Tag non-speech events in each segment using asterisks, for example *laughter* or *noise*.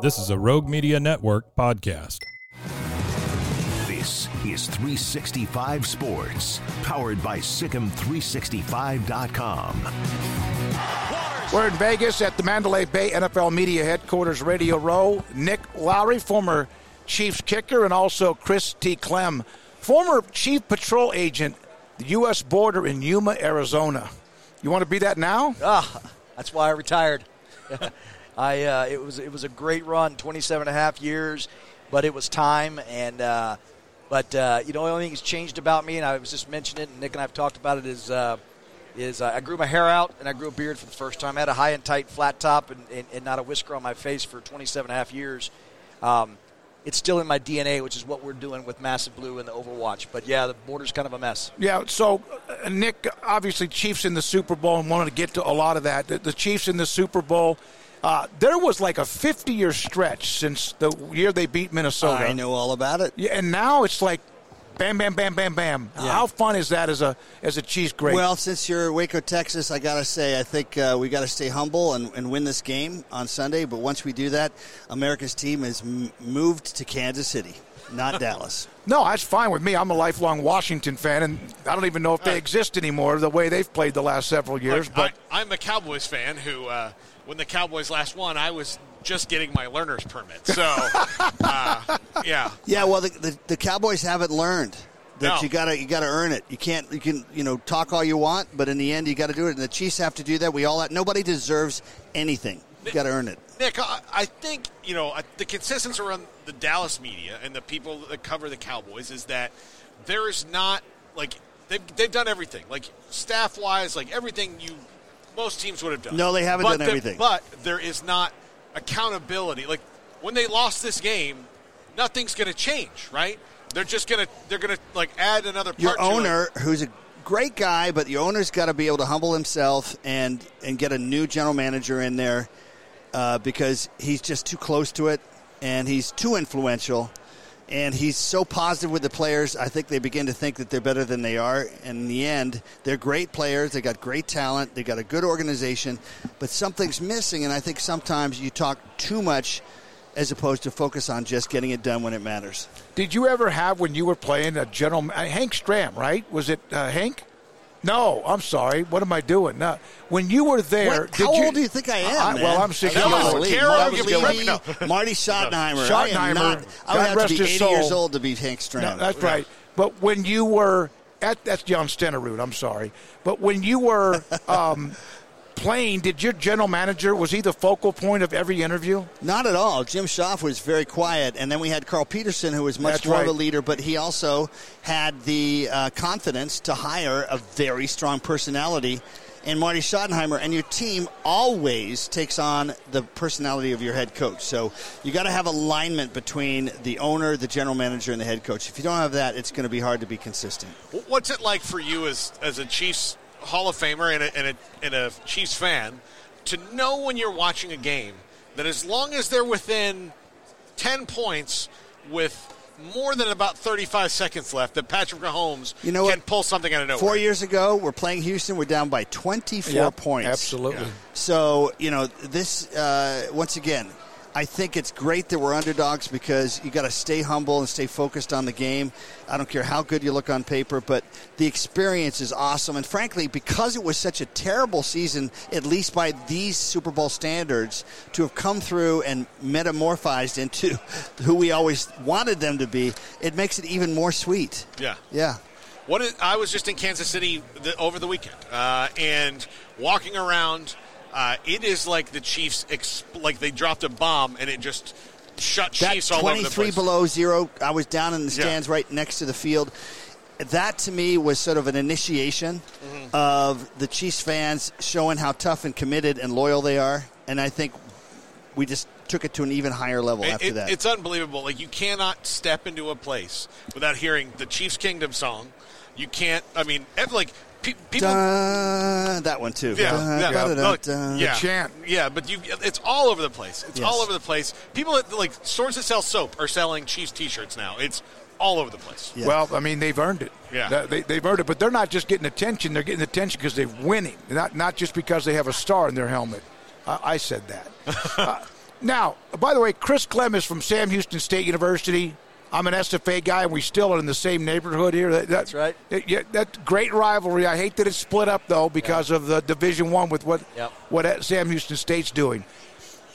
This is a Rogue Media Network podcast. This is 365 Sports, powered by Sikkim365.com. We're in Vegas at the Mandalay Bay NFL Media Headquarters Radio Row. Nick Lowery, former Chiefs kicker, and also Chris T. Clem, former Chief Patrol Agent, the U.S. border in Yuma, Arizona. You want to be that now? Ah, that's why I retired. *laughs* I uh, it was it was a great run, 27 and a half years, but it was time and. Uh, but uh, you know, the only thing that's changed about me, and I was just mentioning it, and Nick and I have talked about it, is uh, is uh, I grew my hair out and I grew a beard for the first time. I had a high and tight flat top and, and, and not a whisker on my face for 27 and a half years. Um, it's still in my DNA, which is what we're doing with Massive Blue and the Overwatch. But yeah, the border's kind of a mess. Yeah, so uh, Nick, obviously, Chiefs in the Super Bowl, and wanted to get to a lot of that. The, the Chiefs in the Super Bowl. Uh, there was like a 50 year stretch since the year they beat Minnesota. I know all about it. Yeah, and now it's like bam, bam, bam, bam, bam. Yeah. How fun is that as a as a Chiefs great? Well, since you're Waco, Texas, I gotta say, I think uh, we got to stay humble and, and win this game on Sunday. But once we do that, America's team is m- moved to Kansas City, not *laughs* Dallas. No, that's fine with me. I'm a lifelong Washington fan, and I don't even know if they exist anymore the way they've played the last several years. Look, but I, I'm a Cowboys fan who, uh, when the Cowboys last won, I was just getting my learner's permit. So, uh, yeah. Yeah, well, the, the, the Cowboys haven't learned that No. you gotta you gotta earn it. You can't you can you know talk all you want, but in the end you got to do it. And the Chiefs have to do that. We all have, nobody deserves anything. You got to earn it. Nick, I, I think you know I- the consensus around the Dallas media and the people that cover the Cowboys is that there is not like they've they've done everything like staff wise, like everything you most teams would have done. No, they haven't But done there- everything. But there is not accountability. Like when they lost this game, nothing's going to change, right? They're just gonna they're gonna like add another part. Your to, owner, who's a great guy, but your owner's got to be able to humble himself and and get a new general manager in there uh, because he's just too close to it and he's too influential. And he's so positive with the players. I think they begin to think that they're better than they are. And in the end, they're great players. They got great talent. They got a good organization, but something's missing. And I think sometimes you talk too much as opposed to focus on just getting it done when it matters. did you ever have when you were playing a general Hank Stram? Right? Was it uh, Hank? No, I'm sorry. What am I doing? No. When you were there, What? did How you, old do you think I am? man? well, I'm six That years was old. Golly, Marty Gillespie. No. Marty Schottenheimer. I Schottenheimer, not. I would have rest to be 80 soul. years old to be Hank Stram. No, that's right. But when you were at that's Jan Stenerud, I'm sorry. But when you were *laughs* um, playing, did your general manager was he the focal point of every interview? Not at all. Jim Schaaf was very quiet, and then we had Carl Peterson, who was much That's more of a leader, but he also had the uh, confidence to hire a very strong personality in Marty Schottenheimer. And your team always takes on the personality of your head coach. So you got to have alignment between the owner, the general manager, and the head coach. If you don't have that, it's going to be hard to be consistent. What's it like for you as as a Chiefs Hall of Famer and a, and a, and a Chiefs fan to know when you're watching a game that as long as they're within 10 points with more than about 35 seconds left, that Patrick Mahomes You know can what? pull something out of nowhere? Four years ago, we're playing Houston. We're down by 24 Yep, points. Absolutely. So, you know, this, uh, once again, I think it's great that we're underdogs because you got to stay humble and stay focused on the game. I don't care how good you look on paper, but the experience is awesome. And frankly, because it was such a terrible season, at least by these Super Bowl standards, to have come through and metamorphized into *laughs* who we always wanted them to be, it makes it even more sweet. Yeah. Yeah. What is, I was just in Kansas City the, over the weekend, uh, and walking around, uh, it is like the Chiefs, exp- like they dropped a bomb and it just shut That Chiefs all over the place. 23 below zero, I was down in the Yeah. stands right next to the field. That to me was sort of an initiation Mm-hmm. of the Chiefs fans showing how tough and committed and loyal they are. And I think we just took it to an even higher level It- after it- that. It's unbelievable. Like you cannot step into a place without hearing the Chiefs Kingdom song. You can't. I mean, like pe- people. Dun, that one too. Yeah, Dun, yeah, dun, dun, look, dun. yeah, chant. Yeah, but you, it's all over the place. It's Yes. all over the place. People at, like stores that sell soap are selling Chiefs T-shirts now. It's all over the place. Yeah. Well, I mean, they've earned it. Yeah. They, they've earned it, but they're not just getting attention. They're getting attention because they're winning, not not just because they have a star in their helmet. I, I said that. uh, *laughs* now, by the way, Chris Clem is from Sam Houston State University. I'm an SFA guy, and we still are in the same neighborhood here. That, that- That's right. that- yeah, that's great rivalry. I hate that it's split up though because of the Division One with what Yep. what Sam Houston State's doing.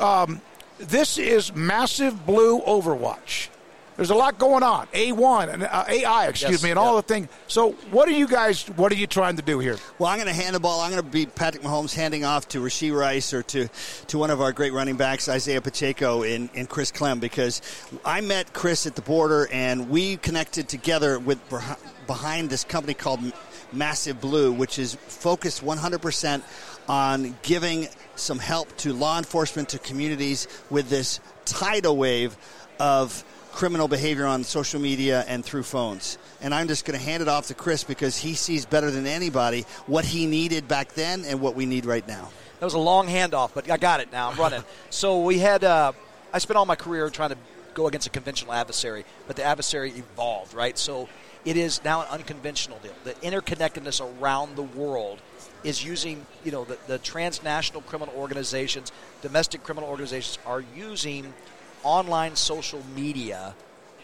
Um, this is massive blue Overwatch. There's a lot going on. A1 and uh, AI, excuse Yes, me, and all the thing. So, what are you guys? What are you trying to do here? Well, I'm going to hand the ball. I'm going to be Patrick Mahomes handing off to Rashee Rice or to, to one of our great running backs, Isaiah Pacheco and, and Chris Clem, because I met Chris at the border and we connected together with behind this company called Massive Blue, which is focused 100% on giving some help to law enforcement, to communities with this tidal wave of criminal behavior on social media and through phones. And I'm just going to hand it off to Chris because he sees better than anybody what he needed back then and what we need right now. That was a long handoff, but I got it now. I'm running. *laughs* so we had. Uh, I spent all my career trying to go against a conventional adversary, but the adversary evolved, right? So it is now an unconventional deal. The interconnectedness around the world is using, you know, the, the transnational criminal organizations, domestic criminal organizations are using online social media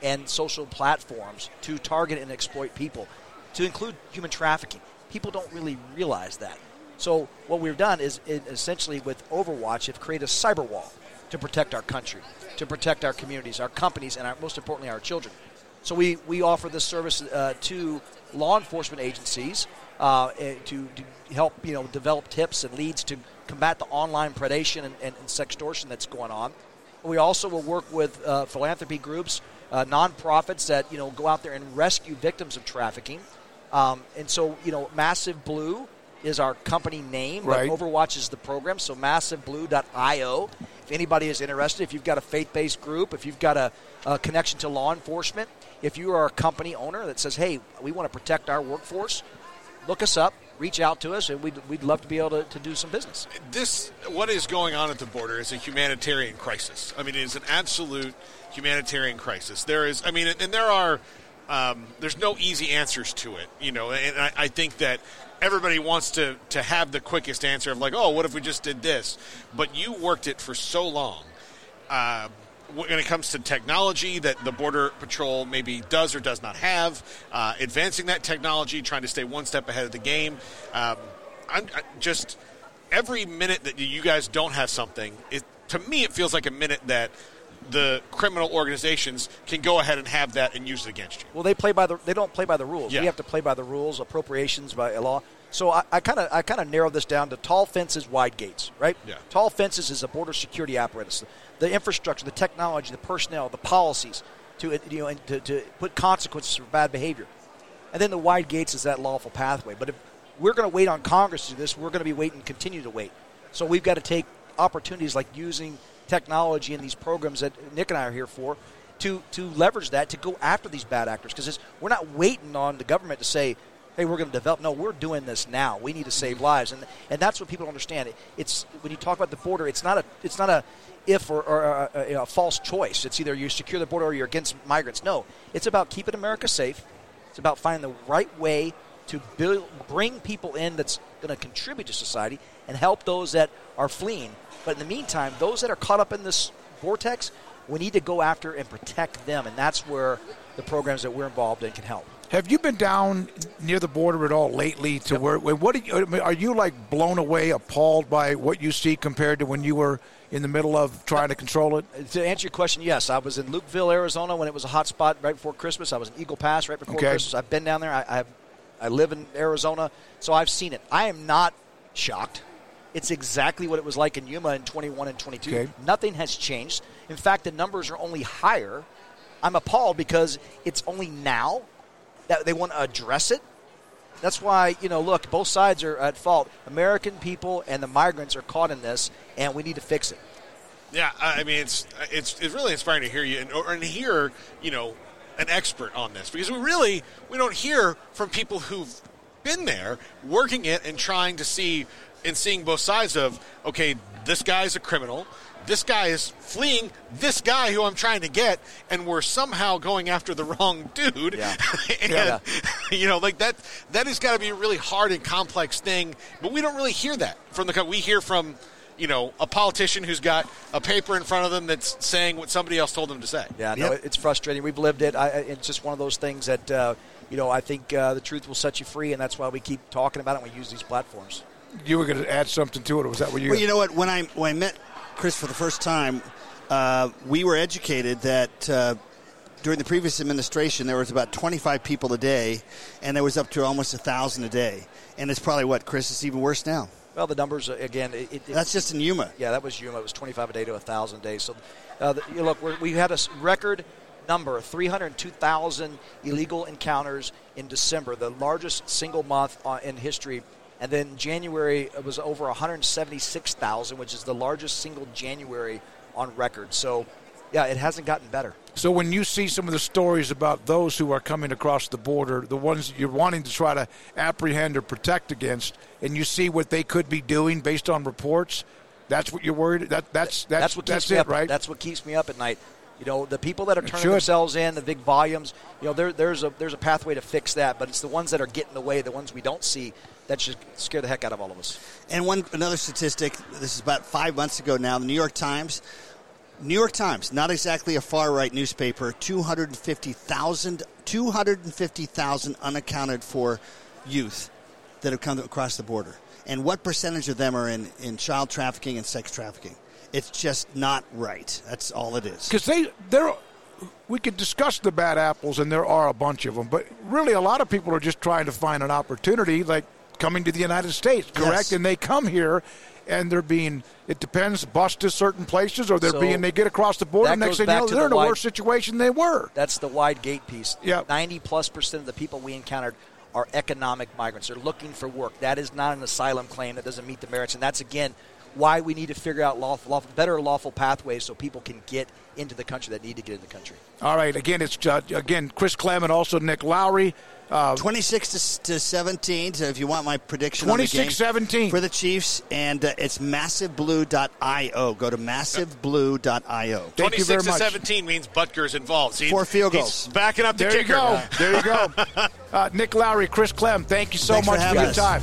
and social platforms to target and exploit people, to include human trafficking. People don't really realize that. So what we've done is, essentially with Overwatch have created a cyber wall to protect our country, to protect our communities, our companies, and our, most importantly our children. So we, we offer this service uh, to law enforcement agencies uh, eh, to, to help you know develop tips and leads to combat the online predation and, and, and sextortion that's going on. We also will work with uh, philanthropy groups, uh, nonprofits that you know go out there and rescue victims of trafficking. Um, and so you know, Massive Blue is our company name, Right. but Overwatch is the program. So massiveblue.io. If anybody is interested, if you've got a faith-based group, if you've got a, a connection to law enforcement, if you are a company owner that says, "Hey, we want to protect our workforce," look us up, reach out to us, and we'd, we'd love to be able to, to do some business. this what is going on at the border is a humanitarian crisis. I mean, it is an absolute humanitarian crisis. There is, I mean, and there are, um, there's no easy answers to it, you know. And I, I think that everybody wants to to have the quickest answer of like, oh, what if we just did this? But you worked it for so long. Uh, when it comes to technology that the border patrol maybe does or does not have, uh, advancing that technology, trying to stay one step ahead of the game. Um, I'm I just every minute that you guys don't have something, it, to me, it feels like a minute that the criminal organizations can go ahead and have that and use it against you. Well, they play by the they don't play by the rules. Yeah. We have to play by the rules, appropriations by law. So I kind of I kind of narrowed this down to tall fences, wide gates. Right? Yeah. Tall fences is a border security apparatus. The infrastructure, the technology, the personnel, the policies to uh, you know and to, to put consequences for bad behavior. And then the wide gates is that lawful pathway. But if we're going to wait on Congress to do this, we're going to be waiting, and continue to wait. So we've got to take opportunities like using technology and these programs that Nick and I are here for to to leverage that to go after these bad actors because we're not waiting on the government to say hey we're going to develop. No we're doing this now. We need to save mm-hmm. lives. And and that's what people don't understand. It's when you talk about the border it's not a it's not a if or, or a, a, uh, a false choice. It's either you secure the border or you're against migrants. No it's about keeping America safe. It's about finding the right way to build, bring people in that's going to contribute to society and help those that are fleeing. But in the meantime, those that are caught up in this vortex, we need to go after and protect them, and that's where the programs that we're involved in can help. Have you been down near the border at all lately? To where what are you, are you like blown away, appalled by what you see compared to when you were in the middle of trying to control it? Uh, to answer your question, yes, I was in Lukeville, Arizona when it was a hot spot right before Christmas. I was in Eagle Pass right before Okay. Christmas. I've been down there. I, I have, I live in Arizona, so I've seen it. I am not shocked. It's exactly what it was like in Yuma in 21 and 22. Okay. Nothing has changed. In fact, the numbers are only higher. I'm appalled because it's only now that they want to address it. That's why, you know, look, both sides are at fault. American people and the migrants are caught in this, and we need to fix it. Yeah, I mean it's it's it's really inspiring to hear you and, and hear you know an expert on this because we really we don't hear from people who've been there working it and trying to see and seeing both sides of okay this guy's a criminal this guy is fleeing this guy who I'm trying to get and we're somehow going after the *laughs* wrong dude Yeah. *laughs* and Yeah. *laughs* you know like that that has got to be a really hard and complex thing but we don't really hear that from the we hear from you know a politician who's got a paper in front of them that's saying what somebody else told them to say Yeah, no, it's frustrating. We've lived it. I, I- it's just one of those things that uh, you know. I think uh, the truth will set you free, and that's why we keep talking about it. and We use these platforms. You were going to add something to it. or Was that what you? Well, you know what? When I when I met Chris for the first time, uh, we were educated that uh, during the previous administration there was about 25 people a day, and there was up to almost a thousand a day. And it's probably what Chris is even worse now. Well, the numbers uh, again. It, it, That's just in Yuma. yeah, that was Yuma. It was 25 a day to a 1,000 a day. So, uh, the, you look, we're, we had a record number 302,000 illegal encounters in December, the largest single month uh, in history. And then January it was over 176,000, which is the largest single January on record. So, yeah, it hasn't gotten better. So when you see some of the stories about those who are coming across the border, the ones you're wanting to try to apprehend or protect against, and you see what they could be doing based on reports, that's what you're worried. That that's that's that's what keeps that's me it, up. right? That's what keeps me up at night. You know, the people that are turning themselves in, the big volumes. You know, there, there's a there's a pathway to fix that, but it's the ones that are getting in the way, the ones we don't see, that should scare the heck out of all of us. And one another statistic. This is about five months ago now. The New York Times. New York Times, not exactly a far right newspaper, 250,000 250,000 unaccounted for youth that have come across the border. And what percentage of them are in, in child trafficking and sex trafficking? It's just not right. That's all it is. because they there we could discuss the bad apples and there are a bunch of them but really a lot of people are just trying to find an opportunity like coming to the united states correct Yes. and they come here and they're being it depends bused to certain places or they're So being they get across the border next thing you know they're the in a wide- worse situation than they were That's the wide gate piece. Yep. 90 plus percent of the people we encountered are economic migrants. They're looking for work. That is not an asylum claim. That doesn't meet the merits. And that's, again, why we need to figure out lawful, lawful, better lawful pathways so people can get into the country that need to get in the country. all right again it's uh, again chris clem and also nick lowery uh, 26 to, to 17. So if you want my prediction on the game 26-17. for the Chiefs, and uh, it's massiveblue.io. Go to massiveblue.io. Thank you 26 very to much. 17 means Butker's involved. See, Four field he's goals. backing up the there you kicker. go there you go *laughs* uh, nick lowery chris clem thank you so Thanks much for, having your us. time